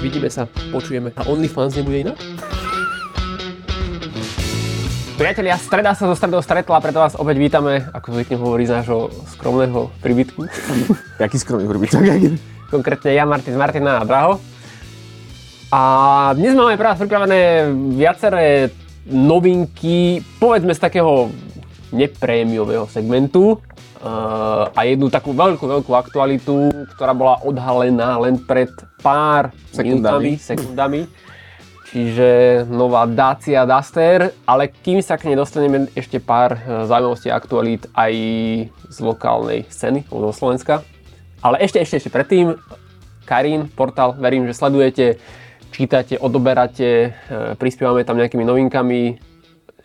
Vidíme sa, počujeme. A OnlyFans nebude inak? Priatelia, streda sa zo stredou stretla, preto vás opäť vítame, ako zvykne hovorí z nášho skromného príbytku. Jaký skromný príbytok? Konkrétne ja, Martin z Martina a Draho. A dnes máme pre vás pripravené viaceré novinky, povedzme z takého neprémiového segmentu a jednu takú veľkú, veľkú aktualitu, ktorá bola odhalená len pred pár Sekundami. minútami, sekundami. Čiže nová Dacia Duster, ale kým sa k nej dostaneme ešte pár eh, zaujímavostí a aktualít aj z lokálnej scény, zo Slovenska. Ale ešte, ešte, ešte predtým, Karin, portál, verím, že sledujete, čítate, odoberáte, eh, prispievame tam nejakými novinkami,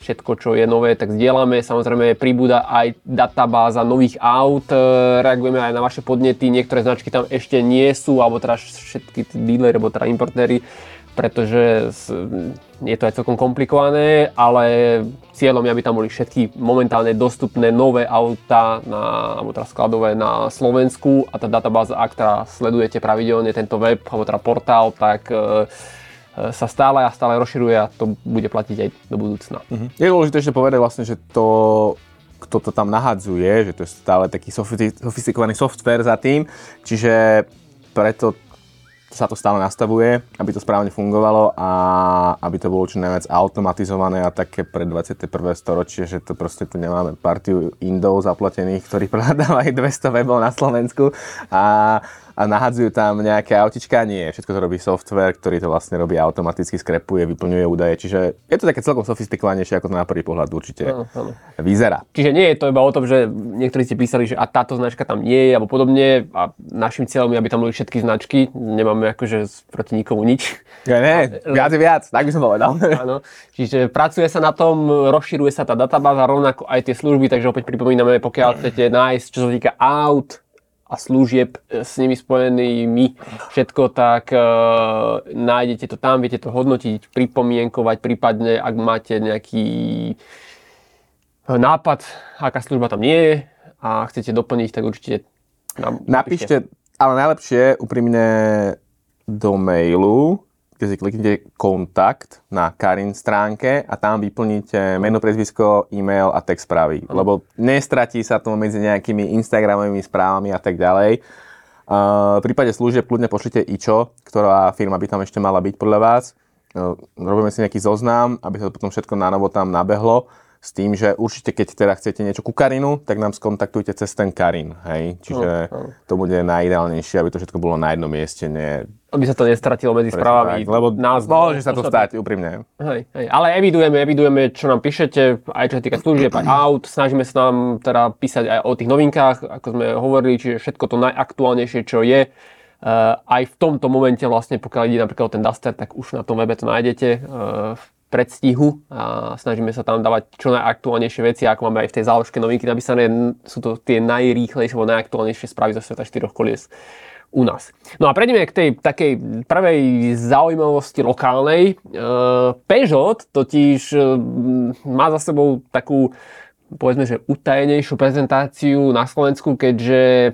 všetko, čo je nové, tak zdieľame. Samozrejme, pribúda aj databáza nových aut, e, reagujeme aj na vaše podnety, niektoré značky tam ešte nie sú, alebo teda všetky dealery, alebo teda importéry, pretože s- je to aj celkom komplikované, ale cieľom je, aby tam boli všetky momentálne dostupné nové auta, na, alebo teda skladové na Slovensku. A tá databáza, ak teda sledujete pravidelne tento web, alebo teda portál, tak e, sa stále a stále rozširuje a to bude platiť aj do budúcna. Je dôležité ešte povedať vlastne, že to, kto to tam nahadzuje, že to je stále taký sofi- sofistikovaný software za tým, čiže preto sa to stále nastavuje, aby to správne fungovalo a aby to bolo čo najviac automatizované a také pre 21. storočie, že to proste tu nemáme partiu Indov zaplatených, ktorí prehľadávajú 200 webov na Slovensku a, a nahadzujú tam nejaké autička. Nie, všetko to robí software, ktorý to vlastne robí automaticky, skrepuje, vyplňuje údaje, čiže je to také celkom sofistikovanejšie, ako to na prvý pohľad určite áno. vyzerá. Čiže nie je to iba o tom, že niektorí ste písali, že a táto značka tam nie je, alebo podobne. A našim cieľom je, aby tam boli všetky značky. Nemáme akože proti nikomu nič. Ja, ne, viac je viac, tak by som povedal. Áno. Čiže pracuje sa na tom, rozširuje sa tá databáza, rovnako aj tie služby, takže opäť pripomíname, pokiaľ chcete nájsť, čo sa týka aut a služieb e, s nimi spojenými, všetko, tak e, nájdete to tam, viete to hodnotiť, pripomienkovať, prípadne ak máte nejaký e, nápad, aká služba tam nie je a chcete doplniť, tak určite nám Napíšte, ale najlepšie úprimne do mailu, keď si kliknete kontakt na Karin stránke a tam vyplníte meno, prezvisko, e-mail a text správy. Lebo nestratí sa to medzi nejakými Instagramovými správami a tak ďalej. Uh, v prípade služieb kľudne pošlite ičo, ktorá firma by tam ešte mala byť podľa vás. Uh, robíme si nejaký zoznam, aby sa to potom všetko na novo tam nabehlo. S tým, že určite keď teda chcete niečo ku Karinu, tak nám skontaktujte cez ten Karin, hej? Čiže No, áno. to bude najideálnejšie, aby to všetko bolo na jednom mieste, nie... aby sa to nestratilo medzi správami. Tak, lebo nás môže sa to stať, úprimne. Hej, hej. Ale evidujeme, evidujeme, čo nám píšete, aj čo sa týka služieb, aj aut. Snažíme sa nám teda písať aj o tých novinkách, ako sme hovorili, čiže všetko to najaktuálnejšie, čo je. Uh, aj v tomto momente vlastne, pokiaľ ide napríklad o ten Duster, tak už na tom webe to nájdete uh, predstihu a snažíme sa tam dávať čo najaktuálnejšie veci, ako máme aj v tej záložke novinky napísané. Sú to tie najrýchlejšie alebo najaktuálnejšie správy zo sveta štyroch kolies u nás. No a prejdeme k tej takej prvej zaujímavosti lokálnej. E, Peugeot totiž e, má za sebou takú povedzme, že utajenejšiu prezentáciu na Slovensku, keďže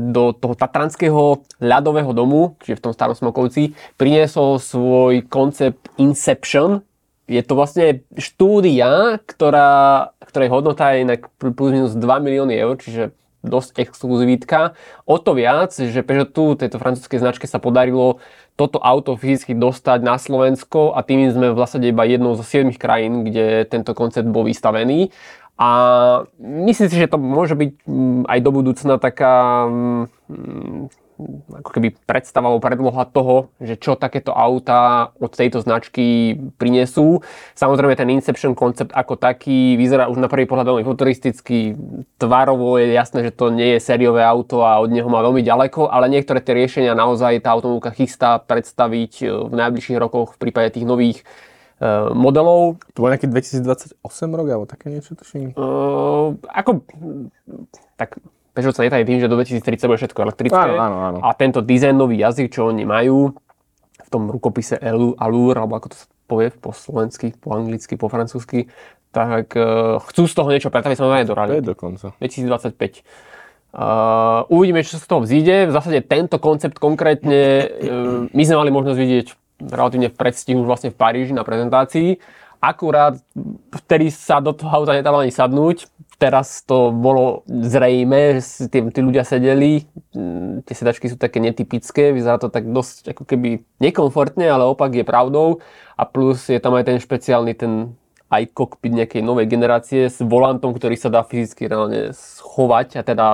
do toho tatranského ľadového domu, čiže v tom starom Smokovci, priniesol svoj koncept Inception. Je to vlastne štúdia, ktorá, ktorej hodnota je inak plus minus 2 milióny eur, čiže dosť exkluzivítka. O to viac, že Peugeotu, tejto francúzskej značke, sa podarilo toto auto fyzicky dostať na Slovensko a tým sme v zásade iba jednou zo 7 krajín, kde tento koncept bol vystavený. A myslím si, že to môže byť mm, aj do budúcna taká mm, ako keby predstava alebo predloha toho, že čo takéto auta od tejto značky prinesú. Samozrejme ten Inception koncept ako taký vyzerá už na prvý pohľad veľmi futuristicky, tvarovo je jasné, že to nie je sériové auto a od neho má veľmi ďaleko, ale niektoré tie riešenia naozaj tá automobilka chystá predstaviť e, v najbližších rokoch v prípade tých nových modelov. To bol nejaký 2028 rok, alebo také niečo, tuším. Uh, ako, tak Peugeot sa netají tým, že do 2030 bude všetko elektrické. Áno, áno, áno. A tento dizajnový jazyk, čo oni majú v tom rukopise Allure, alebo ako to sa povie po slovensky, po anglicky, po francúzsky, tak uh, chcú z toho niečo pretaviť samozrejme do rally. dokonca. 2025. Uh, uvidíme, čo sa z toho vzíde. V zásade tento koncept konkrétne, uh, my sme mali možnosť vidieť relatívne v predstihu vlastne v Paríži na prezentácii. Akurát vtedy sa do toho auta nedalo ani sadnúť. Teraz to bolo zrejme, že si tí, tí ľudia sedeli. Mm, Tie sedačky sú také netypické, vyzerá to tak dosť ako keby nekomfortne, ale opak je pravdou. A plus je tam aj ten špeciálny ten aj kokpit nejakej novej generácie s volantom, ktorý sa dá fyzicky reálne schovať a teda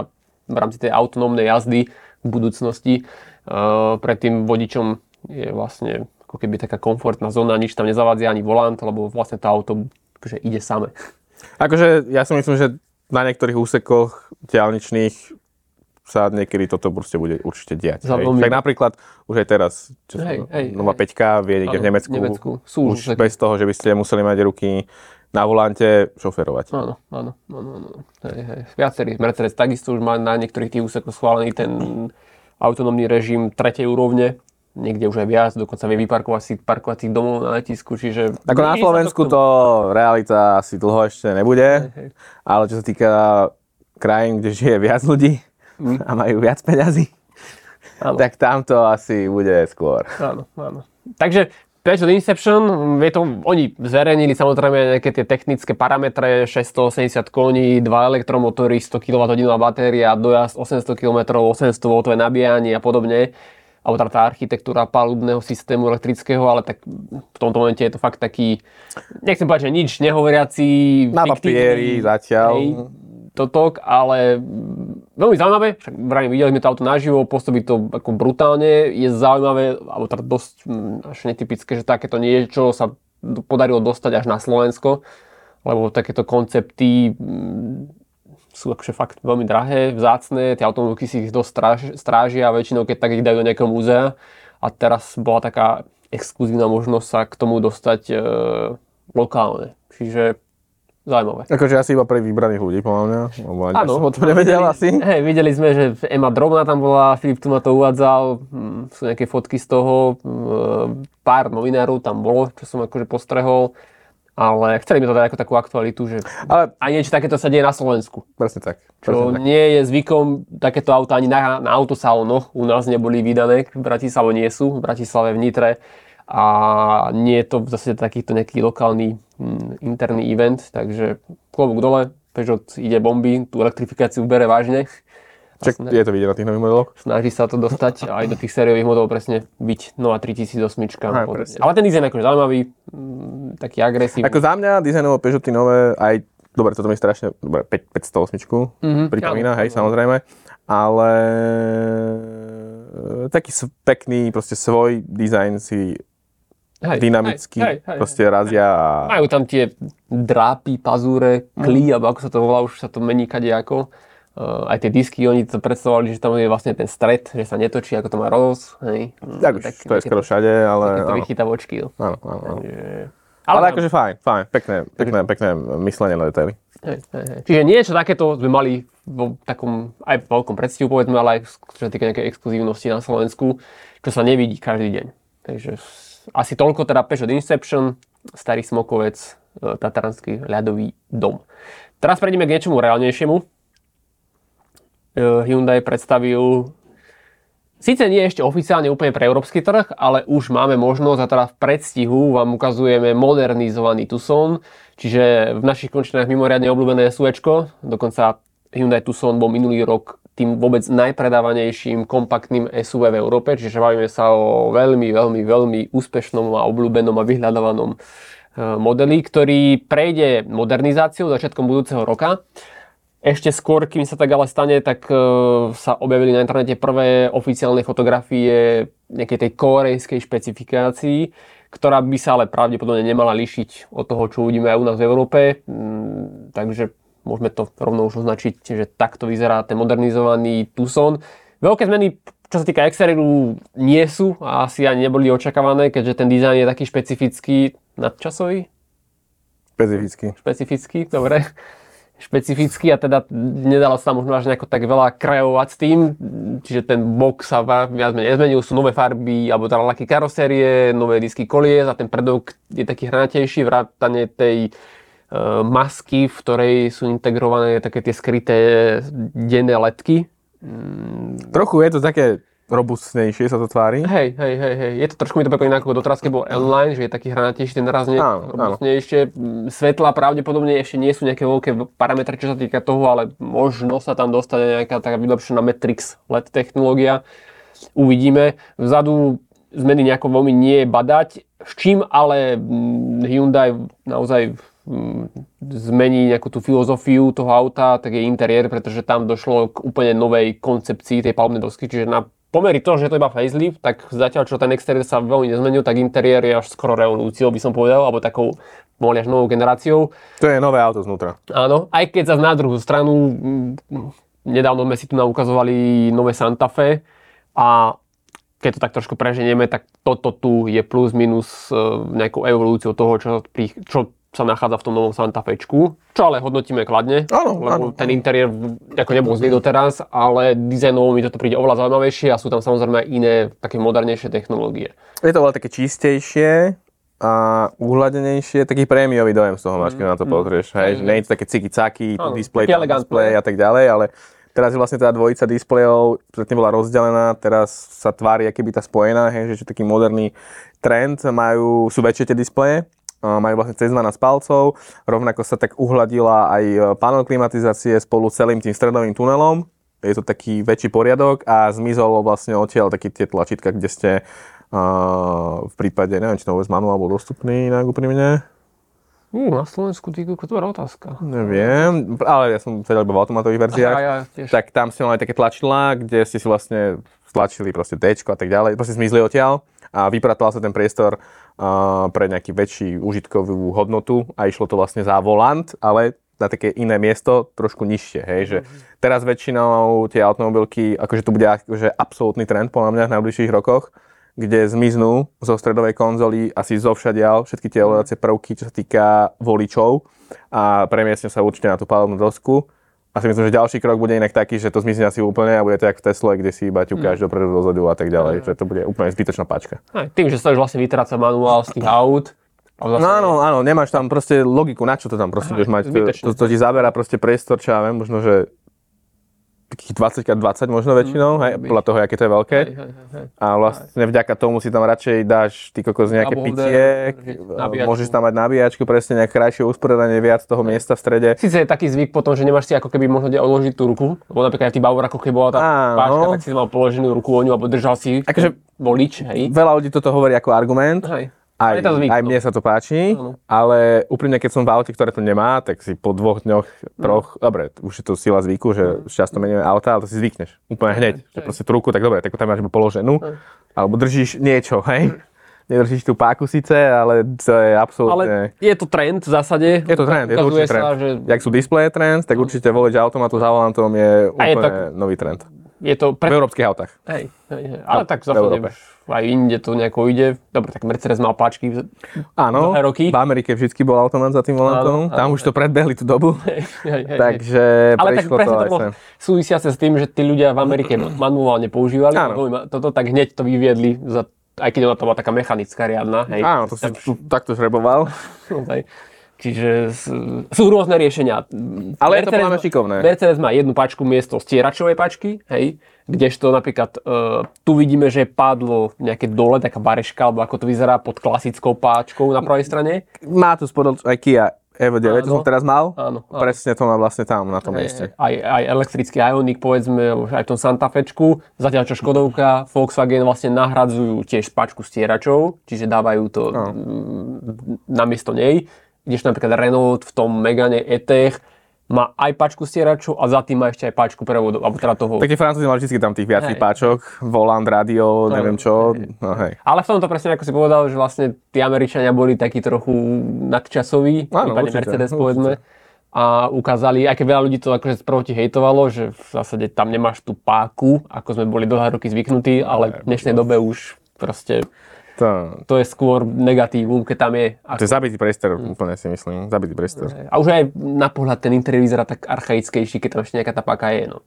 v rámci tej autonómnej jazdy v budúcnosti uh, pred tým vodičom je vlastne ako keby taká komfortná zóna, nič tam nezavadzia ani volant, lebo vlastne to auto akože ide same. Akože ja si myslím, že na niektorých úsekoch diálničných sa niekedy toto proste bude určite diať. Veľmi- Tak napríklad už aj teraz, čo Hej, hej, nová hej. 5 vie niekde v Nemecku, Nemecku. Sú už také- bez toho, že by ste museli mať ruky na volante šoferovať. Áno, áno, áno, áno. Hej, hej. Viacerý Mercedes takisto už má na niektorých tých úsekoch schválený ten autonómny režim tretej úrovne, niekde už aj viac, dokonca vie vyparkovať si parkovacích domov na letisku, čiže... Ako na Slovensku to realita asi dlho ešte nebude, hej. ale čo sa týka krajín, kde žije viac ľudí a majú viac peňazí, Áno. tak tam to asi bude skôr. Áno, áno. Takže Peugeot Inception, vie to, oni zverejnili samozrejme nejaké tie technické parametre, 680 koní, dva elektromotory, 100 kWh batéria, dojazd 800 km, 800 V nabíjanie a podobne. Alebo teda tá architektúra palubného systému elektrického, ale tak v tomto momente je to fakt taký, nechcem povedať, že nič nehovoriaci, Na papieri zatiaľ. hej, totok, ale veľmi zaujímavé, však vrajím, videli sme to auto naživo, pôsobí to ako brutálne, je zaujímavé, alebo teda dosť mm, až netypické, že takéto niečo sa podarilo dostať až na Slovensko, lebo takéto koncepty mm, sú akože fakt veľmi drahé, vzácne, tie automobilky si ich dosť stráž, strážia, väčšinou keď tak ich dajú do nejakého múzea a teraz bola taká exkluzívna možnosť sa k tomu dostať e, lokálne. Čiže zaujímavé. Akože asi iba pre vybraných ľudí, podľa mňa. Áno. som o tom nevedel asi. Hej, videli sme, že Ema Drobna tam bola, Filip tu ma to uvádzal, hm, sú nejaké fotky z toho, hm, pár novinárov tam bolo, čo som akože postrehol, ale chceli by to dať ako takú aktualitu, že Ale aj niečo takéto sa deje na Slovensku. presne tak. Čo Presne tak. nie je zvykom, takéto auta ani na, na autosalónoch u nás neboli vydané, v Bratislave nie sú, v Bratislave v Nitre a nie je to v zase takýto nejaký lokálny hm, interný event, takže klobúk dole, Peugeot ide bomby, tú elektrifikáciu bere vážne, Čak, je to vidieť na tých nových modeloch. snaží sa to dostať aj do tých sériových modelov presne byť nová 3008. a Aj, podobne. presne. Ale ten dizajn je akože zaujímavý, hm, taký agresívny. Ako za mňa dizajnovo Peugeoty nové, aj, dobre, toto mi strašne, dobre, 5, 508 Mhm, pripomína, áno, hej, áno. samozrejme, ale e, taký pekný, proste svoj dizajn si Hej, dynamicky hej, hej, hej, proste razia a Majú tam tie drápy, pazúre, klí, alebo ako sa to volá, už sa to mení kadejako. Uh, aj tie disky, oni to predstavovali, že tam je vlastne ten stred, že sa netočí, ako to má Rolls. Hej. tak už to je skoro všade, ale Takéto áno, vychytavočky. No. áno, áno, áno. Ale Ale, akože fajn, fajn, pekné, pekné, pekné myslenie na detaily. hej, hej, hej. Čiže niečo takéto sme mali vo takom aj veľkom predstihu, povedzme, ale aj čo sa týka nejakej exkluzívnosti na Slovensku, čo sa nevidí každý deň. Takže asi toľko teda Peugeot Inception, starý smokovec, e, Tatranský ľadový dom. Teraz prejdeme k niečomu reálnejšiemu. E, Hyundai predstavil Sice nie ešte oficiálne úplne pre európsky trh, ale už máme možnosť a teda v predstihu vám ukazujeme modernizovaný Tucson, čiže v našich končinách mimoriadne obľúbené SUVčko, dokonca Hyundai Tucson bol minulý rok tým vôbec najpredávanejším kompaktným SUV v Európe, čiže bavíme sa o veľmi, veľmi, veľmi úspešnom a obľúbenom a vyhľadávanom e, modeli, ktorý prejde modernizáciou začiatkom budúceho roka. Ešte skôr, kým sa tak ale stane, tak e, sa objavili na internete prvé oficiálne fotografie nejakej tej korejskej špecifikácii, ktorá by sa ale pravdepodobne nemala líšiť od toho, čo uvidíme aj u nás v Európe. Mm, takže môžeme to rovno už označiť, že takto vyzerá ten modernizovaný Tucson. Veľké zmeny, čo sa týka exteriéru, nie sú a asi ani neboli očakávané, keďže ten dizajn je taký špecifický, nadčasový, Špecificky. špecifický, dobre, špecifický a teda nedalo sa možno až nejako tak veľa krajovať s tým, čiže ten bok sa viac menej nezmenil, sú nové farby, alebo teda laky karosérie, nové disky kolies a ten predok je taký hranatejší, vrátane tej masky, v ktorej sú integrované také tie skryté denné letky. Trochu je to také robustnejšie sa to tvári. Hej, hej, hej, hej. Je to trošku mi to pripomína ako doteraz, keď bol online, že je taký hranatejší, ten raz nie Áno, áno. robustnejšie. Mm, Svetla pravdepodobne ešte nie sú nejaké veľké parametre, čo sa týka toho, ale možno sa tam dostane nejaká taká vylepšená Matrix LED technológia. Uvidíme. Vzadu zmeny nejako veľmi nie je badať, s čím ale mm, Hyundai naozaj mm, zmení nejakú tú filozofiu toho auta, tak je interiér, pretože tam došlo k úplne novej koncepcii tej palubnej dosky, čiže na pomery toho, že je to iba facelift, tak zatiaľ čo ten exteriér sa veľmi nezmenil, tak interiér je až skoro revolúciou, by som povedal, alebo takou mohli až novou generáciou. To je nové auto znútra. Áno, aj keď zase na druhú stranu, mm, nedávno sme si tu ukazovali nové Santa Fe a keď to tak trošku preženieme, tak toto tu je plus minus e, nejakou evolúciou toho, čo, pri, čo sa nachádza v tom novom Santa Fečku, čo ale hodnotíme kladne, Áno, lebo áno, ten interiér ako nebol zlý doteraz, ale dizajnovo mi toto príde oveľa zaujímavejšie a sú tam samozrejme aj iné také modernejšie technológie. Je to veľa také čistejšie a uhladenejšie, taký prémiový dojem z toho máš, keď na to pozrieš. Hej, že nie je to také ciky-caky, Mm, elegantné. displej a tak ďalej, ale teraz je vlastne tá dvojica displejov, predtým bola rozdelená, teraz sa tvári, aké by tá spojená, hej, že je taký moderný trend, majú, sú väčšie tie displeje, majú vlastne cez 12 palcov, rovnako sa tak uhladila aj e, panel klimatizácie spolu celým tým stredovým tunelom, je to taký väčší poriadok a zmizol vlastne odtiaľ taký tie tlačítka, kde ste uh, v prípade, neviem, či to vôbec manuál bol dostupný inak úprimne, Uh, na Slovensku, ty to je otázka. neviem, ale ja som vedel iba v automatových verziách, Aha, ja tiež. tak tam ste mali také tlačidlá, kde ste si vlastne stlačili proste D a tak ďalej, proste zmizli odtiaľ a vypratoval sa ten priestor uh, pre nejaký väčší užitkovú hodnotu. A išlo to vlastne za volant, ale na také iné miesto, trošku nižšie, hej, že teraz väčšinou tie automobilky, akože to bude akože absolútny trend podľa mňa v najbližších rokoch, kde zmiznú zo stredovej konzoly asi zo všadiaľ všetky tie ovládacie prvky, čo sa týka voličov. A premiestnia sa určite na tú palubnú dosku. A si myslím, že ďalší krok bude inak taký, že to zmizne asi úplne a bude to jak v Tesle, kde si iba ťukáš dopredu, dozadu a tak ďalej. Že to bude úplne zbytočná páčka. Aj, tým, že sa už vlastne vytráca manuál z tých aut. A No vlastne, áno, áno, nemáš tam proste logiku, na čo to tam proste budeš mať. To, to, to ti zabera proste priestor, čo ja viem, možno, že takých 20x20 možno väčšinou, hej, podľa toho, aké to je veľké. Hej, hej, hej, hej. A vlastne vďaka tomu si tam radšej dáš ty kokos nejaké Double pitie, nabíjačku. môžeš tam mať nabíjačku, presne nejak krajšie usporiadanie, viac toho miesta v strede. Sice je taký zvyk potom, že nemáš si ako keby možno kde odložiť tú ruku, lebo napríklad v tých Bavorakoch, keď bola tá Áno. páčka, tak si mal položenú ruku o ňu, alebo držal si Akože- volič, hej. Veľa ľudí toto hovorí ako argument, Hej. Aj, to aj no. mne sa to páči, Áno. ale úprimne, keď som v aute, ktoré to nemá, tak si po dvoch dňoch, Mm. troch, dobre, už je to sila zvyku, že často meníme auta, ale to si zvykneš úplne hneď, že proste ruku, tak dobre, tak tam máš položenú, alebo držíš niečo, hej, nedržíš tú páku síce, ale to je absolútne... Ale je to trend v zásade. Je to trend, je to určite trend. sa, že Jak sú displeje trend, tak určite voliť automatu za volantom je A je úplne nový trend. Je to V pre... európskych autách. Hej, hej, hej. Ale No, tak v v už aj inde to nejako ide. Dobre, tak Mercedes mal páčky. Áno, roky. v Amerike vždy bol automat za tým volantom, Áno, tam áno, už to predbehli tú dobu, Hej, hej, hej. takže Ale tak to presne to aj bolo súvisiace s tým, že tí ľudia v Amerike manuálne používali. Áno. Toto tak hneď to vyviedli, za, aj keď ona to bola taká mechanická riadna. Hej, Áno, to si tu takto žreboval. Čiže sú rôzne riešenia. Ale je to podľa šikovné. Mercedes má jednu pačku miesto stieračovej pačky, hej, kdežto napríklad uh, tu vidíme, že padlo nejaké dole, taká bareška, alebo ako to vyzerá pod klasickou páčkou na pravej strane. Má tu spodol aj Kia EV9, to Áno. som teraz mal. Áno, áno. Presne to má vlastne tam, na tom mieste. Aj, aj elektrický Ioniq, povedzme, aj v tom Santa Fečku. Zatiaľ čo Škodovka, Volkswagen vlastne nahradzujú tiež pačku stieračov, čiže dávajú to No. mm, namiesto nej. Kdežto napríklad Renault v tom Megane E-Tech má aj pačku stieračov a za tým má ešte aj pačku prevodov, alebo teda toho. Tak tie francúzi mali vždy tam tých viac páčok, volant, radio, neviem čo. No hej. Ale v tomto presne, ako si povedal, že vlastne tí Američania boli takí trochu nadčasoví, Áno, určite, Mercedes určite. povedzme. A ukázali, aj keď veľa ľudí to akože proti hejtovalo, že v zásade tam nemáš tú páku, ako sme boli dlhé roky zvyknutí, ale v dnešnej dobe už proste To, to je skôr negatívum, keď tam je. to je zabitý priestor, úplne si myslím. Zabitý priestor. A už aj na pohľad ten interiér vyzerá tak archaickejší, keď tam ešte nejaká tá páka je. No.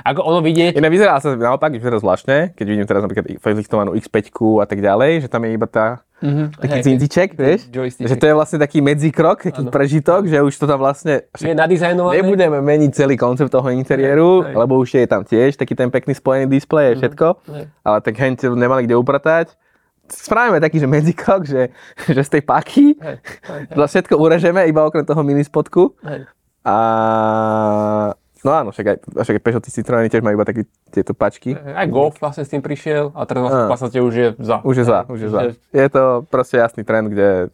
Ako ono vidieť, Iné vyzerá sa naopak, vyzerá zvláštne, keď vidím teraz napríklad faceliftovanú X5 a tak ďalej, že tam je iba tá, taký hej, cintiček, vieš? joystick. Že to je vlastne taký medzikrok, taký prežitok, že už to tam vlastne... je nadizajnované. Nebudeme meniť celý koncept toho interiéru, Hej, hej. lebo už je tam tiež taký ten pekný spojený displej a všetko, hej. ale tak hent nemali kde upratať. Spravíme taký, že medzikrok, že, že z tej paky Hej, hej, hej, to všetko urežeme, iba okrem toho mini spodku. hej. A no áno, však aj, však aj Peugeot Citroeny tiež majú iba také tieto pačky. Aj Golf vlastne s tým prišiel a teraz vlastne v podstate už je za. Už je za, už je za. Je to proste jasný trend, kde...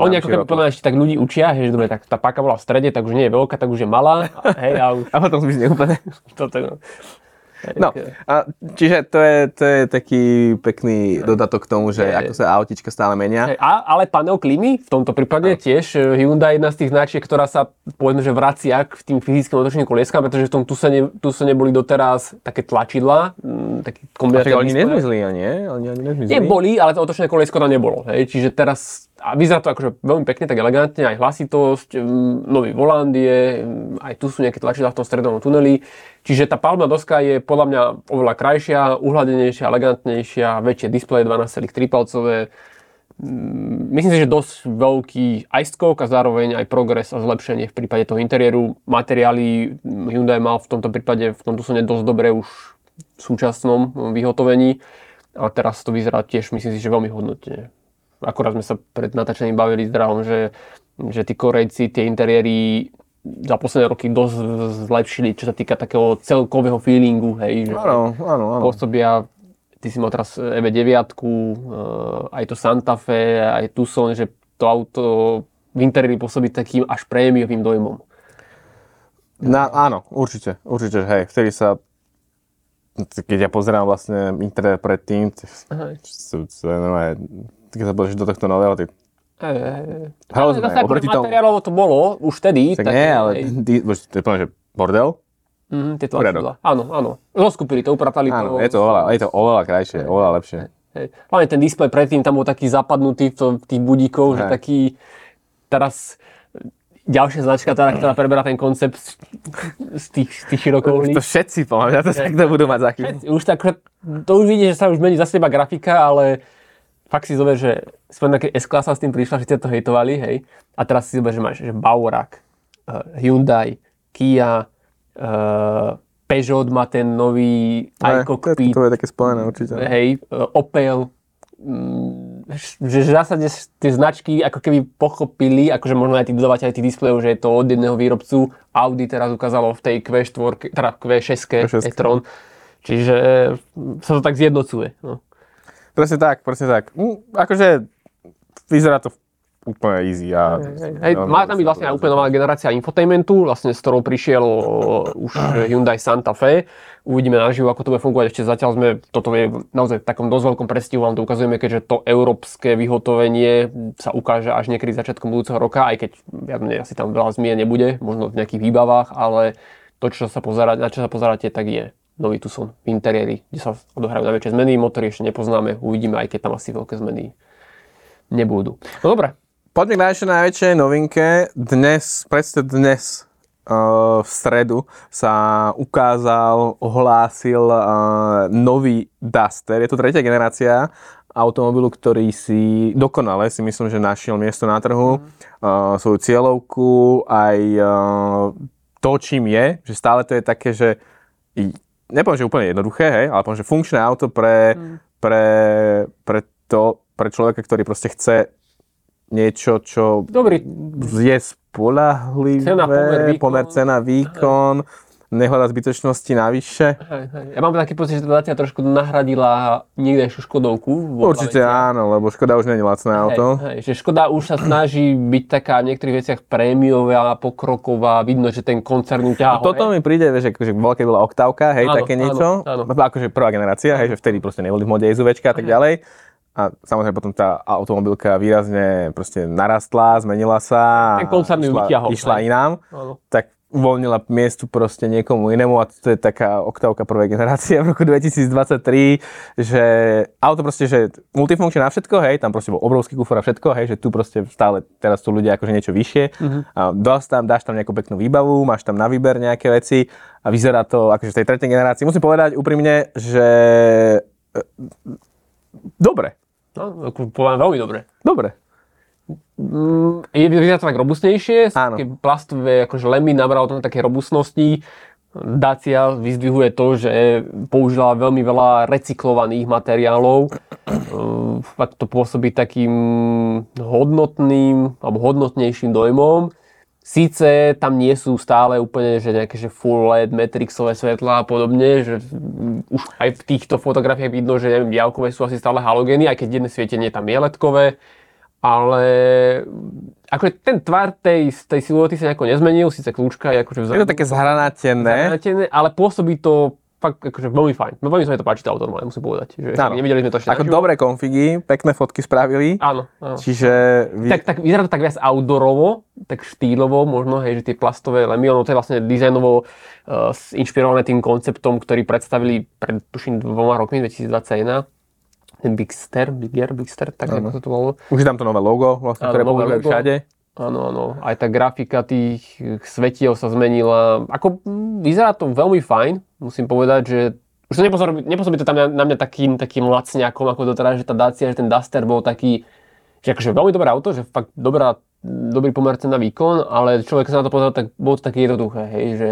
Oni ako keby podľa ešte tak ľudí učia, že dobre, tak tá paka bola v strede, tak už nie je veľká, tak už je malá, hej, a už A potom zmizne úplne. toto, no. No, a čiže to je, to je taký pekný dodatok k tomu, že ako sa autička stále menia. a, ale panel klímy v tomto prípade tiež e, Hyundai je jedna z tých značiek, ktorá sa povedzme, že vracia k tým fyzickým otočným kolieskám, pretože v tom Tucsone, Tucsone boli doteraz také tlačidlá, mm, taký Však kombinačný oni nezmizli, nie? Oni, oni nezmizli. Nie boli, ale to otočné koliesko tam nebolo. Hej. Čiže teraz, a vyzerá to akože veľmi pekne, tak elegantne, aj hlasitosť, nový volant je, aj tu sú nejaké tlačidlá v tom strednom tuneli. Čiže tá palma doska je podľa mňa oveľa krajšia, uhladenejšia, elegantnejšia, väčšie displeje 12,3 palcové. Myslím si, že dosť veľký aj skok a zároveň aj progres a zlepšenie v prípade toho interiéru. Materiály Hyundai mal v tomto prípade v tom Tucsone dosť dobre už v súčasnom vyhotovení. A teraz to vyzerá tiež, myslím si, že veľmi hodnotne. Akorát sme sa pred natáčaním bavili s Drahom, že, že tí Korejci tie interiéry za posledné roky dosť zlepšili, čo sa týka takého celkového feelingu, hej, že Áno, áno, áno. pôsobia, ty si mal teraz EV9, eh, aj to Santa Fe, aj Tucson, že to auto v interiéri pôsobí takým až prémiovým dojmom. Na, áno, určite, určite, hej, vtedy sa keď ja pozerám vlastne interiér predtým, to, Hej. to, to je keď sa pozrieš do tohto nového, tak Hej, hej, hej. Hrozné, Ale oproti tomu- materiálovo to bolo už vtedy. tak nie, ale ty, bože, to je plne, že bordel. Mm, tie poriadok. tlačidlá. Áno, áno. Zoskupili to, upratali Áno, to. je to oveľa, je to oveľa krajšie, oveľa lepšie. Hej. Hlavne ten displej predtým tam bol taký zapadnutý v tom, tých budíkov, že Hej. taký teraz ďalšia značka, teda, ktorá preberá ten koncept z, tých, z tých To širokouhlých. všetci, podľa mňa, to takto budú mať za chvíľu. Už tak, to už vidí, že sa už mení zase iba grafika, ale fakt si zober, že spoň také S-klasa s tým prišla, všetci to hejtovali, hej. A teraz si zober, že máš že Baurak, uh, Hyundai, Kia, uh, Peugeot má ten nový iCockpit, to je také spojené určite. hej, uh, Opel, mm, že v zásade tie značky ako keby pochopili, akože možno aj tí dodavateľi tých displejov, že je to od jedného výrobcu. Audi teraz ukázalo v tej Q4, teda Q6 Q6. e-tron. Čiže sa to tak zjednocuje. No. Presne tak, presne tak. Mm, akože vyzerá to úplne easy. A, Hej, má tam byť vlastne aj úplne nová generácia infotainmentu, vlastne s ktorou prišiel už Hyundai Santa Fe. Uvidíme naživo, ako to bude fungovať. Ešte zatiaľ sme, toto je naozaj v takom dosť veľkom prestihu, vám to ukazujeme, keďže to európske vyhotovenie sa ukáže až niekedy začiatkom budúceho roka, aj keď menej asi tam veľa zmien nebude, možno v nejakých výbavách, ale to, čo sa pozerať, na čo sa pozeráte, tak je nový Tucson v interiéri, kde sa odohrajú najväčšie zmeny. Motory ešte nepoznáme, uvidíme, aj keď tam asi veľké zmeny nebudú. No dobre, Poďme k najväčšej, najväčšej novinke. Dnes, predstav dnes, uh, v stredu sa ukázal, ohlásil uh, nový Duster. Je to tretia generácia automobilu, ktorý si dokonale si myslím, že našiel miesto na trhu, uh, svoju cieľovku, aj uh, to, čím je, že stále to je také, že nepoviem, že úplne jednoduché, hej, ale poviem, že funkčné auto pre, pre, pre, to, pre človeka, ktorý proste chce niečo, čo dobrý. je spolahlivé, Cena, pomer, výkon. pomer cena, výkon, nehľadá zbytočnosti navyše. Hej, hej. Ja mám taký pocit, že tá Dacia trošku nahradila niekdejšiu Škodovku. Určite áno, lebo Škoda už nie je lacné auto. Hej, hej, že Škoda už sa snaží byť taká v niektorých veciach prémiová, pokroková, vidno, že ten koncern ťahá Toto hore. mi príde, vieš, akože veľké bola oktávka, hej, Áno, také áno, niečo. áno. Akože prvá generácia, hej, že vtedy proste neboli v mode SUVčka a tak ďalej. A samozrejme potom tá automobilka výrazne proste narastla, zmenila sa. Ten koncern ju išla, vytiahol, Išla hej. inám. Áno. Tak uvoľnila miestu proste niekomu inému a to je taká oktávka prvej generácie v roku 2023, že auto proste, že multifunkčné na všetko, hej, tam proste bol obrovský kufor a všetko, hej, že tu proste stále teraz sú ľudia akože niečo vyššie Mhm. a dáš tam, dáš tam nejakú peknú výbavu, máš tam na výber nejaké veci a vyzerá to akože v tej tretej generácii. Musím povedať úprimne, že e, dobre, No, poviem veľmi dobre. dobre. Mm, je, vyzerá to tak robustnejšie, Áno. také plastové, akože lemmy nabralo to na také robustnosti. Dacia vyzdvihuje to, že použila veľmi veľa recyklovaných materiálov. Uh, fakt to pôsobí takým hodnotným alebo hodnotnejším dojmom. Síce tam nie sú stále úplne že nejaké že full LED, matrixové svetlá a podobne, že mm, už aj v týchto fotografiách vidno, že neviem, sú asi stále halogény, aj keď jedné svietenie tam je ledkové, ale akože ten tvar tej, tej siluety sa nejako nezmenil, síce kľúčka je akože Je to také zhranatené. zahratené, ale pôsobí to fakt akože veľmi fajn. Veľmi sa mi to páči to auto, musím povedať. Že Áno. nevideli sme to ešte Ako naživo. dobré konfigy, pekné fotky spravili. Áno, áno. Čiže vy... Tak, tak vyzerá to tak viac outdoorovo, tak štýlovo možno, hej, že tie plastové lemy, ono to je vlastne dizajnovo uh, inšpirované tým konceptom, ktorý predstavili pred, tuším, dvoma rokmi, 2021. Ten Bigster, Bigger, Bigster, tak Áno. ako to bolo. Už je tam to nové logo, vlastne, Áno, ktoré používajú všade. Áno, áno. Aj tá grafika tých svetiel sa zmenila. Ako vyzerá to veľmi fajn, musím povedať, že už to nepôsobí, nepôsobí to tam na, na mňa takým, takým lacňakom, ako doteraz, že tá Dacia, že ten Duster bol taký, že akože veľmi dobré auto, že fakt dobrá, dobrý pomer cena výkon, ale človek sa na to pozrel, tak bolo to také jednoduché, hej, že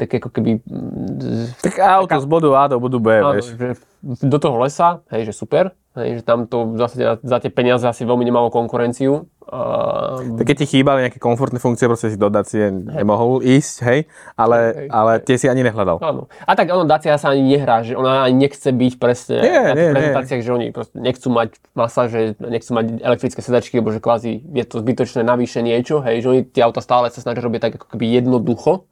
také ako keby mm, Tak auto z bodu A do bodu B, Áno, vieš. že do toho lesa, hej, že super, hej, že tam to zásade za tie peniaze asi veľmi nemalo konkurenciu. A, Tak keď ti chýbali nejaké komfortné funkcie, proste si do Dacie nemohol ísť, hej, ale, Hej, ale tie si ani nehľadal. Áno. A tak ono Dacia sa ani nehrá, že ona ani nechce byť presne Nie, na nie, tých nie. prezentáciách, že oni proste nechcú mať masáže, nechcú mať elektrické sedačky, lebo že kvázi je to zbytočné navýše niečo, hej, že oni tie auta stále sa snažia robiť tak ako keby jednoducho.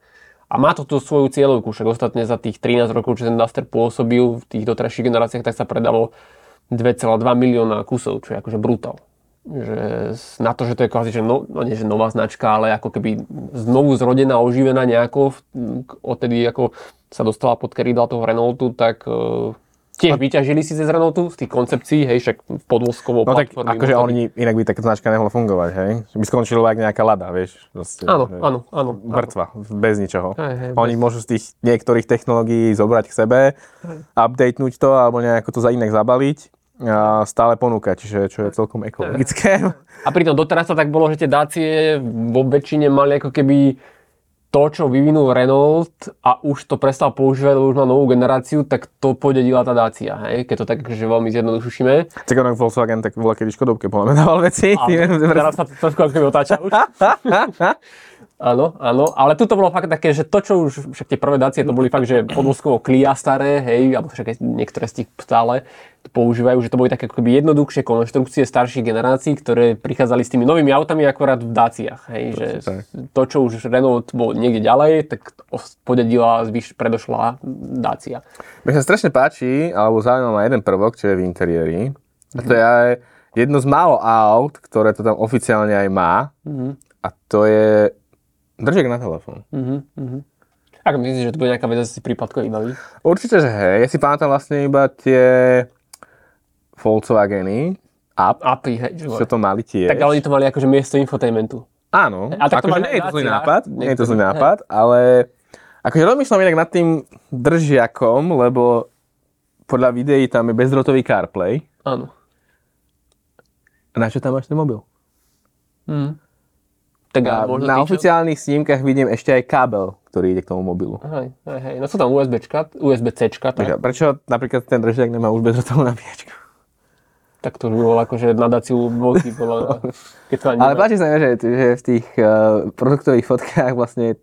A má to tú svoju cieľovku, však ostatne za tých 13 rokov, čo ten Duster pôsobil v tých doterajších generáciách, tak sa predalo 2,2 milióna kusov, čo je akože brutál. Že na to, že to je kvázi, že no, no nie, že nová značka, ale ako keby znovu zrodená, oživená nejako, odtedy ako sa dostala pod kerydla toho Renaultu, tak uh, tiež vyťažili si z Renaultu, z tých koncepcií, hej, však podvozkovou No tak akože oni, inak by taká značka nemohla fungovať, hej? By skončilo jak nejaká lada, vieš? Proste, Áno, že áno, áno. Mŕtva, bez ničoho. Hej, hej, Oni môžu z tých niektorých technológií zobrať k sebe, updatenúť to alebo nejako to za inak zabaliť a stále ponúkať, čiže čo je celkom ekologické. A pritom doteraz to tak bolo, že tie Dacie vo väčšine mali ako keby to, čo vyvinul Renault a už to prestal používať, lebo už má novú generáciu, tak to podedila tá Dacia, hej? keď to tak akože veľmi zjednodušíme. Tak ono Volkswagen tak bola kedy Škodovke polemenoval veci. Áno, teraz sa to trošku ako otáča už. Áno, áno, ale tu to bolo fakt také, že to, čo už, však tie prvé Dacie, to boli fakt, že podvozkovo Clio staré, hej, alebo však niektoré z tých stále používajú, že to boli také ako keby jednoduchšie konštrukcie starších generácií, ktoré prichádzali s tými novými autami akorát v Daciach, hej, že tak. to, čo už Renault bol niekde ďalej, tak podedila zvyš, predošla Dacia. Mne sa strašne páči, alebo zaujíma ma jeden prvok, čo je v interiéri. A to je aj jedno z málo aut, ktoré to tam oficiálne aj má. A to je držek na telefón. Mhm, mhm. Ako myslíš, že to bude nejaká vec, že si prípadko vybaví? Určite, že hej. Ja si pamätám vlastne iba tie Volkswageny, Up, API, hej, čo to mali tiež. Tak ale oni to mali akože miesto infotainmentu. Áno, A tak to akože nie je to zlý nápad, nie je to zlý nápad, ale akože rozmýšľam inak nad tým držiakom, lebo podľa videí tam je bezdrotový CarPlay. Áno. A na čo tam máš ten mobil? Mhm. Tak A možno na čo- oficiálnych snímkach vidím ešte aj kábel, ktorý ide k tomu mobilu. Hej, hej, hej. No sú tam USBčka, USB-Cčka, tak, Takže prečo napríklad ten držiak nemá už bezdrotovú nabíjačku? tak to už by bolo akože nadáciu veľký, podľa keď ani Ale páči sa mi, že, že v tých uh, produktových fotkách vlastne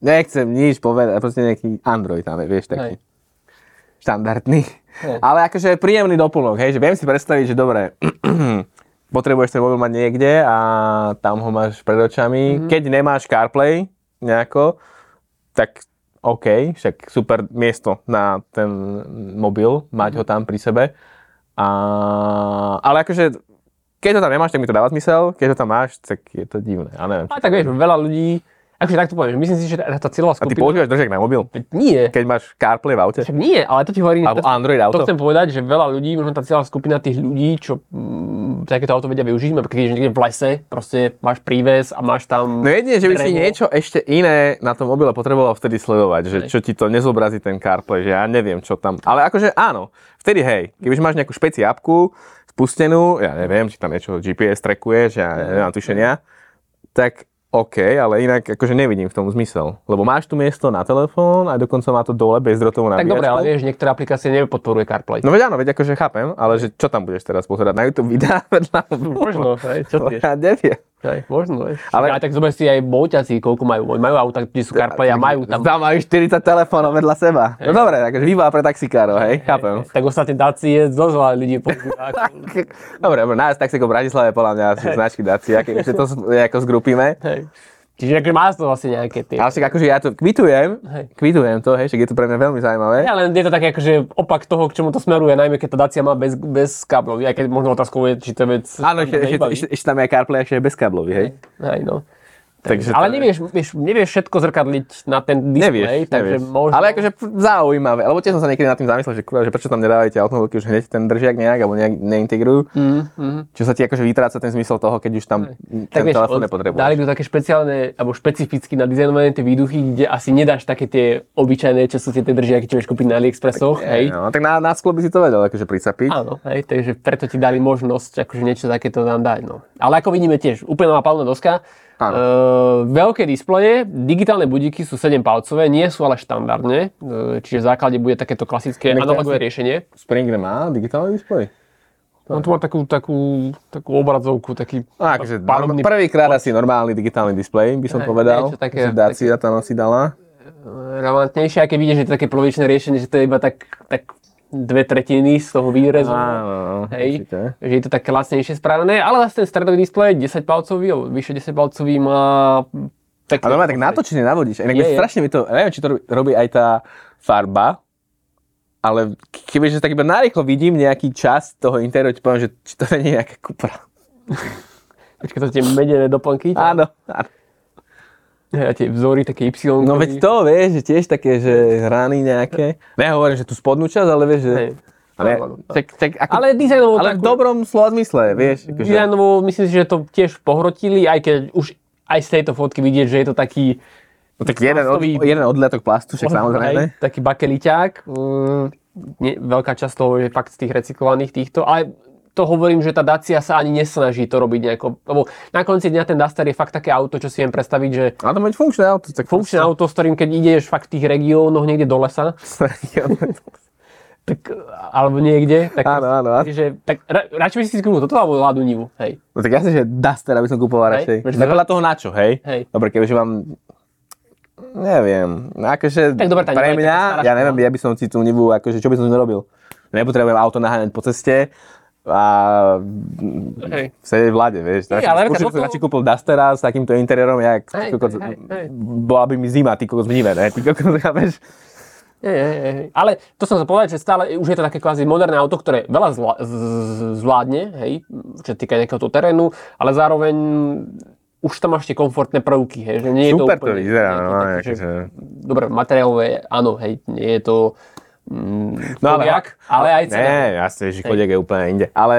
nechcem nič povedať, proste nejaký Android tam je, vieš, taký Hej. štandardný. Hej. Ale akože príjemný doplnok, hej, že viem si predstaviť, že dobre, potrebuješ ten mobil mať niekde a tam ho máš pred očami. Mm-hmm. Keď nemáš CarPlay nejako, tak OK, však super miesto na ten mobil, mať ho tam pri sebe. A, ale akože, keď to tam nemáš, tak mi to dáva zmysel, keď to tam máš, tak je to divné, ja neviem. A tak vieš, veľa ľudí, Akože tak to poviem, že myslím si, že tá, tá cieľová A ty skupina... používaš držek na mobil? Nie, Keď máš CarPlay v aute? však nie, ale to ti hovorím, Alebo to, Android to auto? chcem povedať, že veľa ľudí, možno tá cieľová skupina tých ľudí, čo mm, takéto auto vedia využiť, napríklad keď ideš niekde v lese, proste máš príves a máš tam... No jedine, že by si niečo ešte iné na tom mobile potreboval vtedy sledovať, že čo ti to nezobrazí ten CarPlay, že ja neviem, čo tam. Ale akože áno, vtedy hej, keď už máš nejakú špeci apku spustenú, ja neviem, či tam niečo GPS trackuješ, ja nemám tušenia, tak OK, ale inak akože nevidím v tom zmysel. Lebo máš tu miesto na telefón a dokonca má to dole bezdrotovú Tak nabíjačku. dobre, ale vieš, niektoré aplikácie nepodporuje CarPlay. No veď áno, veď akože chápem, ale že čo tam budeš teraz pozerať? Na YouTube videá vedľa? Možno, hej, čo vieš? Ja neviem. Hej, možno, vieš. Ale- Ale... Aj tak zober si aj boťaci, koľko majú. Majú auta, kde sú CarPlay a majú tam... Tam majú 40 telefónov vedľa seba. No dobre, takže výbava pre taxikárov, hej, chápem. Tak ostatne Daci je dosť veľa ľudí ako- Dobre, dobre, nájsť taxiko v Bratislave podľa mňa asi značky Dacia, keď to s- nejako zgrupíme. Hej. Čiže akože má to vlastne nejaké tie... Ale však akože ja to kvitujem, Hej. kvitujem to, hej, však je to pre mňa veľmi zaujímavé. Ja, len je to také akože opak toho, k čemu to smeruje, najmä keď tá Dacia má bez, bez káblov. Aj keď možno otázkou je, či to vec... Áno, ešte, tam je CarPlay, ešte je bezkáblový, hej. Hej, no. Takže ale nevieš, vieš, nevieš všetko zrkadliť na ten displej, Nevieš, takže nevieš. možno... Ale akože zaujímavé, lebo tiež som sa niekedy nad tým zamyslel, že, kurva, že prečo tam nedávajú tie automobilky už hneď ten držiak nejak, alebo nejak neintegrujú. Mm, mm. Čo sa ti akože vytráca ten zmysel toho, keď už tam ten Tak vieš, telefón nepotrebuješ. dali tu také špeciálne, alebo špecificky nadizajnované tie výduchy, kde asi nedáš také tie obyčajné, čo sú tie, tie držiaky, čo vieš kúpiť na AliExpressoch, hej. No, tak na, na sklo by si to vedel akože pricapiť. Áno, hej, takže preto ti dali možnosť akože niečo takéto tam dať. No. Ale ako vidíme tiež, úplne nová palubná doska, Áno. e, veľké displeje, digitálne budíky sú 7-palcové, nie sú ale štandardne, e, čiže v základe bude takéto klasické analogové riešenie. Spring nemá digitálny displej? On tu má takú, takú, takú obrazovku, taký No, akože palubný prvýkrát asi normálny digitálny displej, by som povedal. niečo také- Dacia tam asi dala. relevantnejšie, aj keď vidíš, že to je také polovičné riešenie, že to je iba tak, tak dve tretiny z toho výrezu. Áno, Hej, určite. že je to také lacnejšie spravené, ale zase ten stredový displej 10 palcový, alebo vyše 10 palcový má pekný. A normálne tak natočenie navodíš. Inak Je, je, strašne mi to, neviem, či to robí, robí aj tá farba, ale keby že tak iba narýchlo vidím nejaký čas toho interiéru, ti poviem, že či to nie je nejaká Cupra. Počkaj, to tie medené doplnky. Áno, áno. A tie vzory, také Y. No veď to, vieš, že tiež také, že hrany nejaké. Nehovorím, že tu spodnú časť, ale vieš, že... Hej. Ale, tak, tak, ako, Ale dizajnovo ale v takú- dobrom slova zmysle, vieš. Akože, Dizajnovo myslím si, že to tiež pohrotili, aj keď už aj z tejto fotky vidieť, že je to taký no, tak jeden, od, jeden odletok plastu, však samozrejme. Hej, taký bakeliťák. Mm, nie, veľká časť toho je fakt z tých recyklovaných týchto, ale to hovorím, že tá Dacia sa ani nesnaží to robiť nejako, lebo na konci dňa ten Duster je fakt také auto, čo si viem predstaviť, že Ale to mať funkčné auto. Tak funkčné auto, s ktorým keď ideš fakt v tých regiónoch niekde do lesa, tak, alebo niekde, tak, Áno, áno, že, tak ra, radšej by si kúpil toto alebo Ladu Nivu, hej. No tak jasne, že Duster, aby som kúpoval radšej. Tak podľa toho na čo, hej? Hej. Dobre, kebyže mám... Neviem, no akože Tak dobre, pre mňa, ja neviem, škola. ja by som si tú Nivu, akože čo by som nerobil? Nepotrebujem auto naháňať po ceste a Hej. sedieť v lade, vieš. Hej, ale Určite toto- som radšej kúpil Dustera s takýmto interiérom, jak Hej, kokos, hej, hej. bola by mi zima, ty kokos mnivé, ne? Ty kokos, chápeš? Ale to som sa povedať, že stále už je to také kvázi moderné auto, ktoré veľa zvla- z- zvládne, hej, čo týka nejakého toho terénu, ale zároveň už tam máš tie komfortné prvky, hej, že nie je Super to to úplne vyzerá, nejaký no, taký, že, akože... dobre, materiálové, áno, hej, nie je to mm, No ale- Kodiaq, ale aj cena. Nie, jasne, že Kodiaq je úplne inde. Ale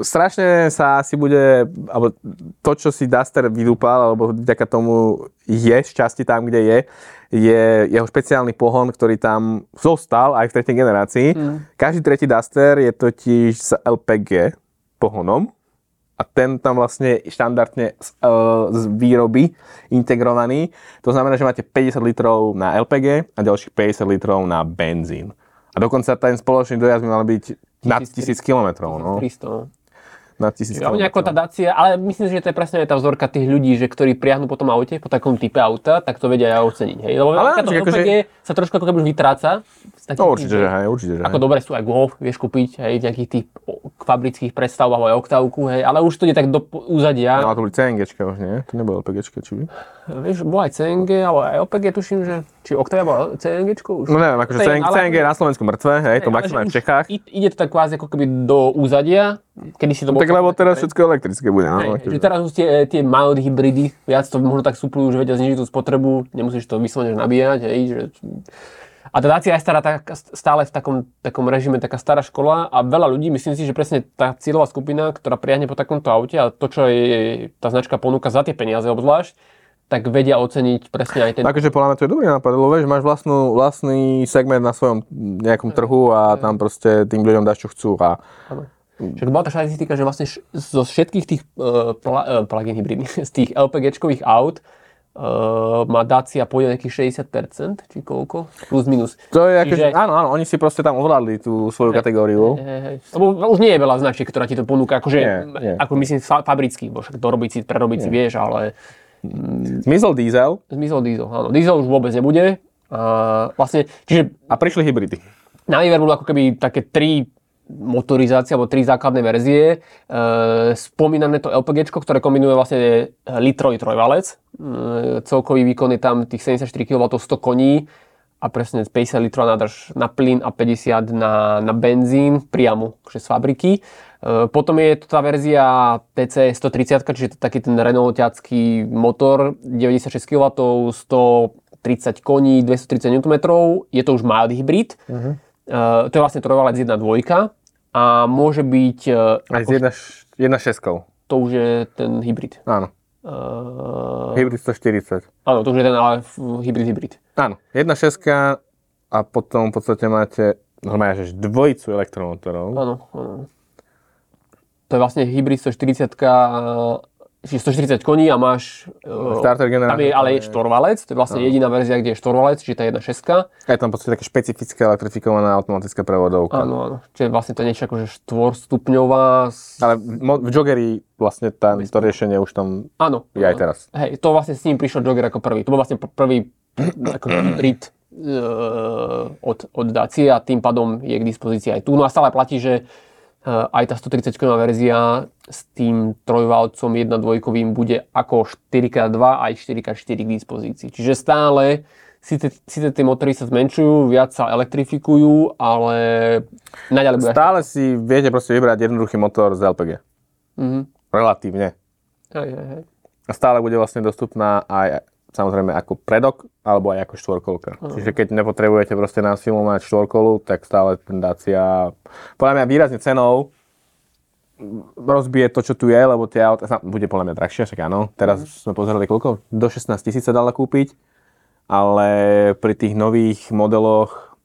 strašne sa asi bude, alebo to, čo si Duster vydúpal, alebo vďaka tomu je z časti tam, kde je, je jeho špeciálny pohon, ktorý tam zostal aj v tretej generácii. Mm. Každý tretí Duster je totiž s LPG pohonom a ten tam vlastne štandardne z, e, z výroby integrovaný. To znamená, že máte 50 litrov na LPG a ďalších 50 litrov na benzín. A dokonca ten spoločný dojazd by mal byť nad 1000 km. No. 300, Nad 1000 Ja, nejako tá Dacia, ale myslím si, že to je presne aj tá vzorka tých ľudí, že ktorí priahnu po tom aute, po takom type auta, tak to vedia aj oceniť. Hej? Lebo Ale ale to že akože- LPG sa trošku ako keby vytráca. takých No určite, že hej, určite, že Ako hej. dobre sú aj Golf, vieš kúpiť aj nejakých tých fabrických predstavách aj oktávku, hej, ale už to ide tak do úzadia. No a to boli CNGčka už, nie? To nebolo LPGčka, či by? Vieš, bola aj CNG, ale aj LPG tuším, že... Či Octavia bola CNGčko už? No neviem, akože CNG, CNG je na Slovensku mŕtve, hej, to maximálne v Čechách. Ide to tak kvázi ako keby do úzadia, kedy si to Tak lebo teraz všetko elektrické bude, no. Akože. že teraz už tie, tie mild hybridy, viac to možno tak suplujú, že vedia znižiť tú spotrebu, nemusíš to vyslovene nabíjať, hej, že... A tá Dacia je stará tak, stále v takom, takom režime, taká stará škola a veľa ľudí, myslím si, že presne tá cieľová skupina, ktorá priahne po takomto aute a to, čo je tá značka ponúka za tie peniaze obzvlášť, tak vedia oceniť presne aj ten... Takže podľa mňa to je dobrý nápad, lebo vieš, máš vlastnú, vlastný segment na svojom nejakom trhu a tam proste tým ľuďom dáš, čo chcú. A Áno. Však bola tá štatistika, že vlastne zo všetkých tých uh, pla, uh, plug-in hybridných, z tých LPGčkových aut uh, má Dacia pôjde nejakých 60%, či koľko, plus minus. to je akože, Čiže- áno, áno, oni si proste tam ovládli tú svoju kategóriu. Hej, hej. Lebo už nie je veľa značiek, ktorá ti to ponúka, akože, Nie, nie. ako myslím fa- fabrický, bo však dorobiť si, prerobiť si vieš, ale Zmizol diesel zmizol diesel, áno. Diesel už vôbec nebude. A vlastne, čiže a prišli hybridy. na výber budú ako keby také tri motorizácie alebo tri základné verzie. E, spomínané to LPG, ktoré kombinuje vlastne litrový trojvalec. E, celkový výkon je tam tých 74 kW 100 koní a presne 50 litrov nádrž na plyn a 50 na, na benzín priamo z fabriky. E, potom je to tá verzia TC 130, čiže to taký ten Renaultiacký motor, 96 kW, 130 koní, 230 Nm. Je to už mild hybrid. Uh-huh. Uh, to je vlastne trojvalec 1.2 a môže byť, Aj s jedna, š- jedna šeskou. to už je ten hybrid. Áno. Uh, Hybrid 140. áno, to už je ten ale hybrid hybrid. Áno. Jedna šeska a potom v podstate máte normálne, že dvojicu elektromotorov. Áno, áno. To je vlastne hybrid 140 čiže 140 koní a máš... Uh, Starter generátor. tam je ale je štvorvalec, to je vlastne jediná verzia, kde je štvorvalec, čiže tá jedna šeska. A je tam podstate taká špecifická elektrifikovaná automatická prevodovka. Áno, áno. Čiže vlastne to je niečo akože štvorstupňová. Ale v, Joggeri vlastne tá, to riešenie už tam Áno. je aj teraz. Hej, to vlastne s ním prišiel Jogger ako prvý. To bol vlastne pr- prvý ako hybrid uh, od, od Dacia a tým pádom je k dispozícii aj tu. No a stále platí, že uh, aj tá 130 km verzia s tým trojvalcom 1.2 bude ako 4x2 aj 4x4 k dispozícii. Čiže stále síce, síce tie motory sa zmenšujú, viac sa elektrifikujú, ale naďalej bude... Stále si viete proste vybrať jednoduchý motor z LPG. Mhm. Relatívne. Hej, hej, hej. A stále bude vlastne dostupná aj samozrejme ako predok, alebo aj ako štvorkolka. Čiže keď nepotrebujete proste na silu mať štvorkolu, tak stále ten Dacia, podľa mňa výrazne cenou rozbije to, čo tu je, lebo tie auta, bude podľa mňa drahšie, však áno. Teraz sme pozerali koľko? Do 16 tisíc sa dala kúpiť, ale pri tých nových modeloch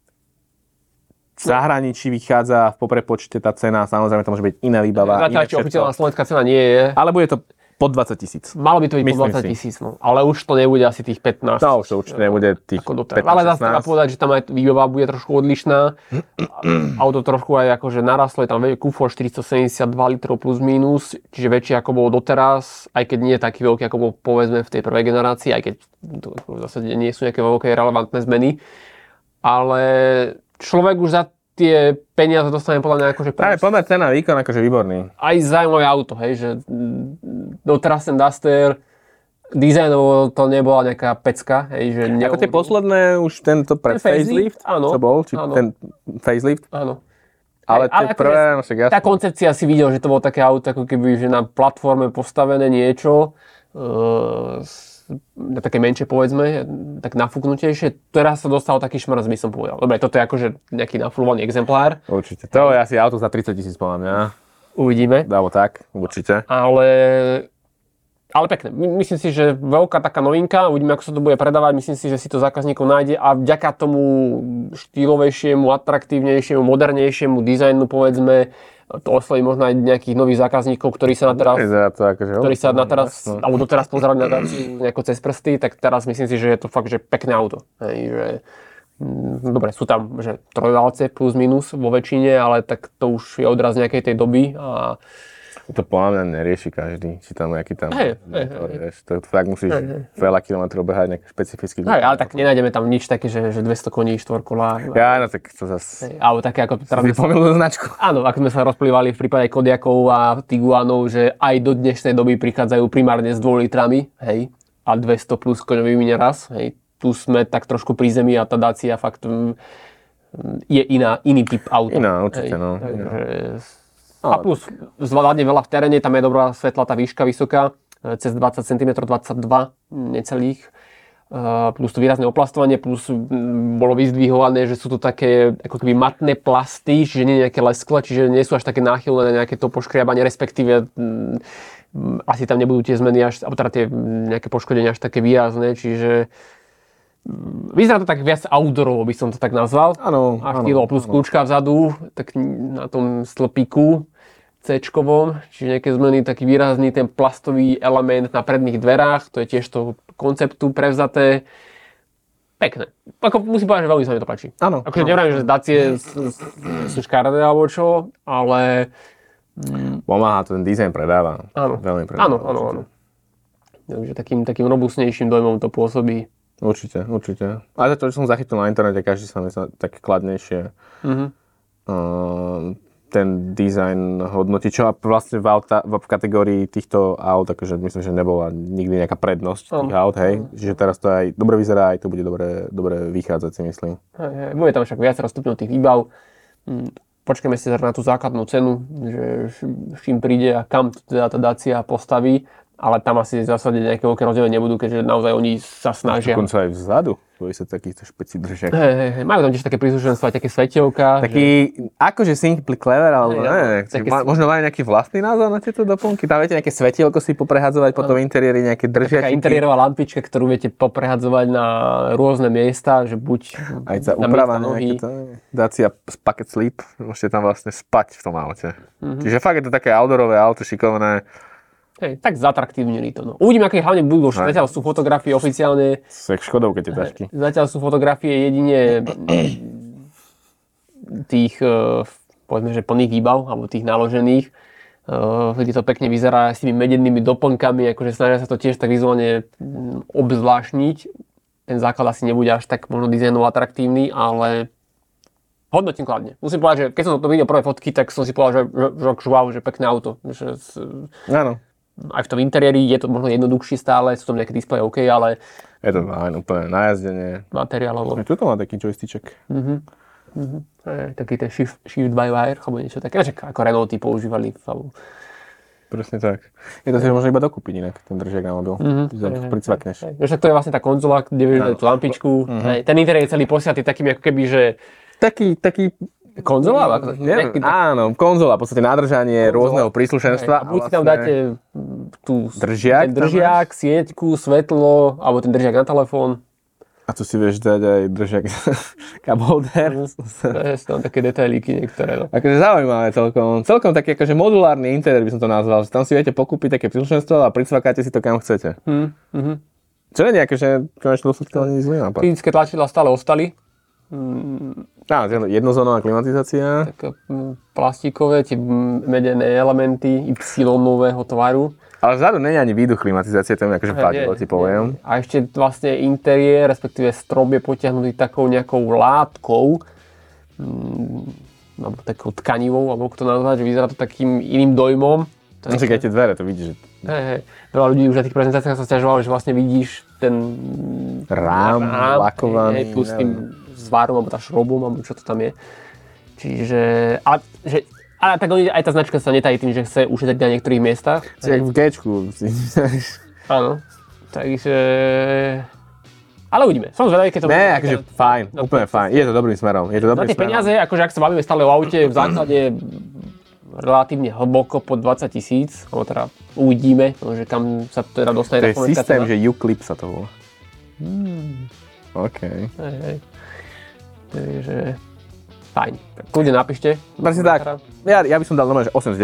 v zahraničí vychádza v poprepočte tá cena, samozrejme to môže byť iná výbava. Zatiaľ, iné oficiálna slovenská cena nie je, Ale bude to pod 20 tisíc. Malo by to byť Myslím 20 si. tisíc, no. ale už to nebude asi tých 15. No už to určite nebude tých ako doteraz. Ale zase treba 15-16. povedať, že tam aj výroba bude trošku odlišná. Auto trošku aj akože narastlo, je tam kufor 472 litrov plus minus, čiže väčší ako bolo doteraz, aj keď nie je taký veľký ako bol povedzme v tej prvej generácii, aj keď zásade nie sú nejaké veľké relevantné zmeny. Ale človek už za tie peniaze dostane podľa mňa akože Práve pomer cena výkon akože výborný. aj zaujímavé auto, hej, že mm, doteraz ten Duster dizajnovo to nebola nejaká pecka, hej, že Ako tie posledné už tento pred Ten facelift, facelift, áno, čo bol, či áno. ten facelift, Áno. ale Hej, tie akože prvé, no však Tá koncepcia si videl, že to bolo také auto, ako keby že na platforme postavené niečo, uh, také menšie povedzme, tak nafúknutejšie. Teraz sa dostal taký šmrz, by som povedal. Dobre, toto je akože nejaký nafúrovaný exemplár. Určite. To je asi auto za 30 tisíc podľa mňa. Uvidíme. Alebo tak, určite. ale, ale pekné. My- Myslím si, že veľká taká novinka, uvidíme, ako sa to bude predávať, myslím si, že si to zákazníkov nájde a vďaka tomu štýlovejšiemu, atraktívnejšiemu, modernejšiemu dizajnu, povedzme, to osloví možno aj nejakých nových zákazníkov, ktorí sa na teraz Vyzerá to akože... ktorí sa na teraz, jasno. alebo doteraz pozerali na nejako cez prsty, tak teraz myslím si, že je to fakt, že pekné auto. Hej, že, mm, dobre, sú tam že trojvalce plus minus vo väčšine, ale tak to už je odraz nejakej tej doby a To podľa mňa nerieši každý, či tam nejaký tam Hej, hej, hej. vieš. To fakt musíš Hej, hej. veľa kilometrov behať nejaký špecifický. Hej, ale tak nenájdeme tam nič také, že, že 200 koní, štvorkola. Ja, no tak to zase... Hej, Alebo také ako teraz Si pomýlil značku. Áno, ako sme sa rozplývali v prípade Kodiakov a Tiguanov, že aj do dnešnej doby prichádzajú primárne s 2 litrami, hej, a 200 plus koňovými neraz, hej. Tu sme tak trošku pri zemi a tá Dacia fakt mm, je iná, iný typ auta. Iná, určite, no. Takže, a plus zvládne veľa v teréne, tam je dobrá svetla tá výška vysoká, e, cez 20 cm, 22 necelých. Uh, plus to výrazné oplastovanie, plus bolo vyzdvihované, že sú to také ako keby matné plasty, čiže nie nejaké leskle, čiže nie sú až také náchylné na nejaké to poškriabanie, respektíve mm, asi tam nebudú tie zmeny až, alebo teda tie nejaké poškodenia až také výrazné, čiže mm, vyzerá to tak viac outdoorovo, by som to tak nazval. Áno, A kilo plus kľúčka vzadu, tak na tom stĺpiku c čiže nejaké zmeny, taký výrazný ten plastový element na predných dverách, to je tiež to konceptu prevzaté. Pekné. Ako musím povedať, že veľmi sa mi to páči. Áno. Akože áno. neviem, že Dacie sú škaredé alebo čo, ale Pomáha, to ten dizajn predáva. áno. Veľmi predáva. Áno, áno, áno. Takže takým, takým robustnejším dojmom to pôsobí. Určite, určite. Ale to, čo som zachytil na internete, každý sa mi sa tak kladnejšie Mhm. uh, ten dizajn hodnotí, čo vlastne v, auta, v kategórii týchto aut, akože myslím, že nebola nikdy nejaká prednosť Áno. tých aut, hej. Čiže teraz to aj dobre vyzerá, aj to bude dobre, dobre vychádzať, si myslím. Hej, hej. Bude tam však viacero stupňov tých výbav. Mm, Počkajme si na tú základnú cenu, že s čím príde a kam teda tá Dacia postaví, ale tam asi v zásade nejaké veľké rozdiely nebudú, keďže naozaj oni sa snažia. Dokonca aj vzadu, bojí sa takýchto špeci držiak. Hej, hej, hej. Majú tam tiež také príslušenstva, také svetelka. Taký, akože simply clever, alebo Hej, ne, Také ma, možno majú nejaký vlastný názor na tieto doplnky. Tam viete nejaké svetielko si poprehadzovať, potom v interiéri nejaké Taká držiačiky. interiérová lampička, ktorú viete poprehadzovať na rôzne miesta, že buď Aj na úprava nejaké to, Dacia Packet Sleep, môžete tam vlastne spať v tom aute. Čiže fakt je to také outdoorové auto, šikovné. Hej, tak zatraktívnili to. No. Uvidíme, aké hlavne budú. Hej. Zatiaľ sú fotografie oficiálne Sú jak škodovke tie tašky. Zatiaľ sú fotografie jedine tých, eh, povedzme, že plných výbav, alebo tých naložených, eh, kde to pekne vyzerá s tými medennými doplnkami, akože snažia sa to tiež tak vizuálne mm, obzvláštniť. Ten základ asi nebude až tak možno dizajnovo atraktívny, ale hodnotím kladne. Musím povedať, že keď som to videl prvé fotky, tak som si povedal, že, že, že, wow, že pekné auto. Že, Áno. Aj v tom interiéri je to možno jednoduchší stále, sú tam nejaké displeje OK, ale Je to fajn, úplne na jazdenie. materiálovo Aj tuto má taký joystiček. Eh, taký ten shift, shift by wire, alebo niečo také. Ako Renaulty používali. Alebo... Presne tak. Je to si možno iba dokúpiť inak, ten držiak na mobil. Mm-hmm. Pricvakneš. Hej, Však to je vlastne tá konzola, kde vieš dať tú lampičku. Hej, ten interiér je celý posiatý takým ako keby, že Taký, taký konzola? Ako, Neviem, áno, konzola, v podstate nádržanie rôzneho príslušenstva. a buď si tam dáte mm, tú, Držiak ten držiak, sieťku, svetlo, alebo ten držiak na telefón. A tu si vieš dať aj držiak cup holder. To je tam také detailíky niektoré. No. Akože zaujímavé celkom. Celkom taký akože modulárny interiér by som to nazval. Že tam si viete pokúpiť také príslušenstvo a pricvakáte si to kam chcete. Hm, mhm. Čo nie je akože konečne nie je zlý nápad. Fyzické tlačidlá stále ostali. Áno, jednozónová klimatizácia. Také mm, plastikové, tie mm, medené elementy Y-nového tvaru. Ale vzadu je ani výduch klimatizácie, to mi akože páčilo, ti poviem. A ešte vlastne interiér, respektíve strop je potiahnutý takou nejakou látkou, mm, alebo takou tkanivou, alebo ako to nazvať, že vyzerá to takým iným dojmom. To No je- aj tie dvere, to vidíš, že Hej, hej. Veľa ľudí už na tých prezentáciách sa stiažovalo, že vlastne vidíš ten rám, lakovaný. hej, plus tým zvárom, alebo tá šrobom, alebo čo to tam je. Čiže, ale, že, ale tak aj tá značka sa netají tým, že chce ušetriť na niektorých miestach. Si jak v Gčku. Áno. Takže... Ale uvidíme. Som zvedavý, keď to... Ne, akože fajn, No, úplne fajn. Je to dobrým smerom. Je to Na dobrým tie smerom. peniaze, akože ak sa bavíme stále o aute, v základe relatívne hlboko pod 20 tisíc, alebo teda uvidíme, že kam sa teda dostane. To je systém, cena. že Uclip sa to volá. OK. Hej, hej. Takže... Fajn. Tak kľudne napíšte. Presne tak. Ja, ja by som dal normálne, že 8 z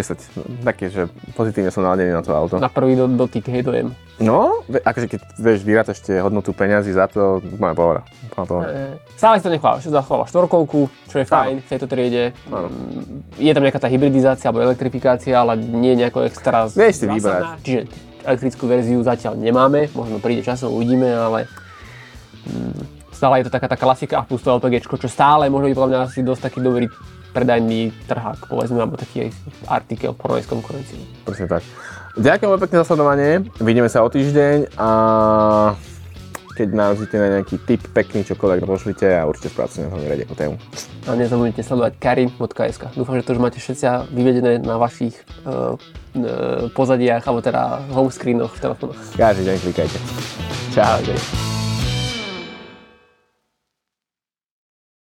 10. Také, že pozitívne som naladený na to auto. Na prvý do, dotyk, hej, dojem. No, akože keď vieš, vyrátaš tie hodnotu peňazí za to, moja pohoda. E, Stále si to necháva, že zachováva štvorkolku, čo je fajn v tejto triede. Áno. Mm, Je tam nejaká tá hybridizácia alebo elektrifikácia, ale nie nejako extra Vieš si vybrať. Čiže elektrickú verziu zatiaľ nemáme, možno príde časom, uvidíme, ale mm, stále je to taká tá klasika a plus to LPG, čo stále možno je podľa mňa asi dosť taký dobrý predajný trhák, povedzme, alebo taký artikel v porovnaní s konkurenciou. Presne tak. Ďakujem veľmi pekne za sledovanie. Vidíme sa o týždeň a keď narazíte na nejaký tip pekný, čokoľvek, pošlite a určite spracujeme veľmi radi ako tému. A nezabudnite sledovať karin.sk. Dúfam, že to už máte všetci vyvedené na vašich uh, pozadiach, alebo teda home screenoch v telefónoch. Každý deň klikajte. Čau. Ahojte.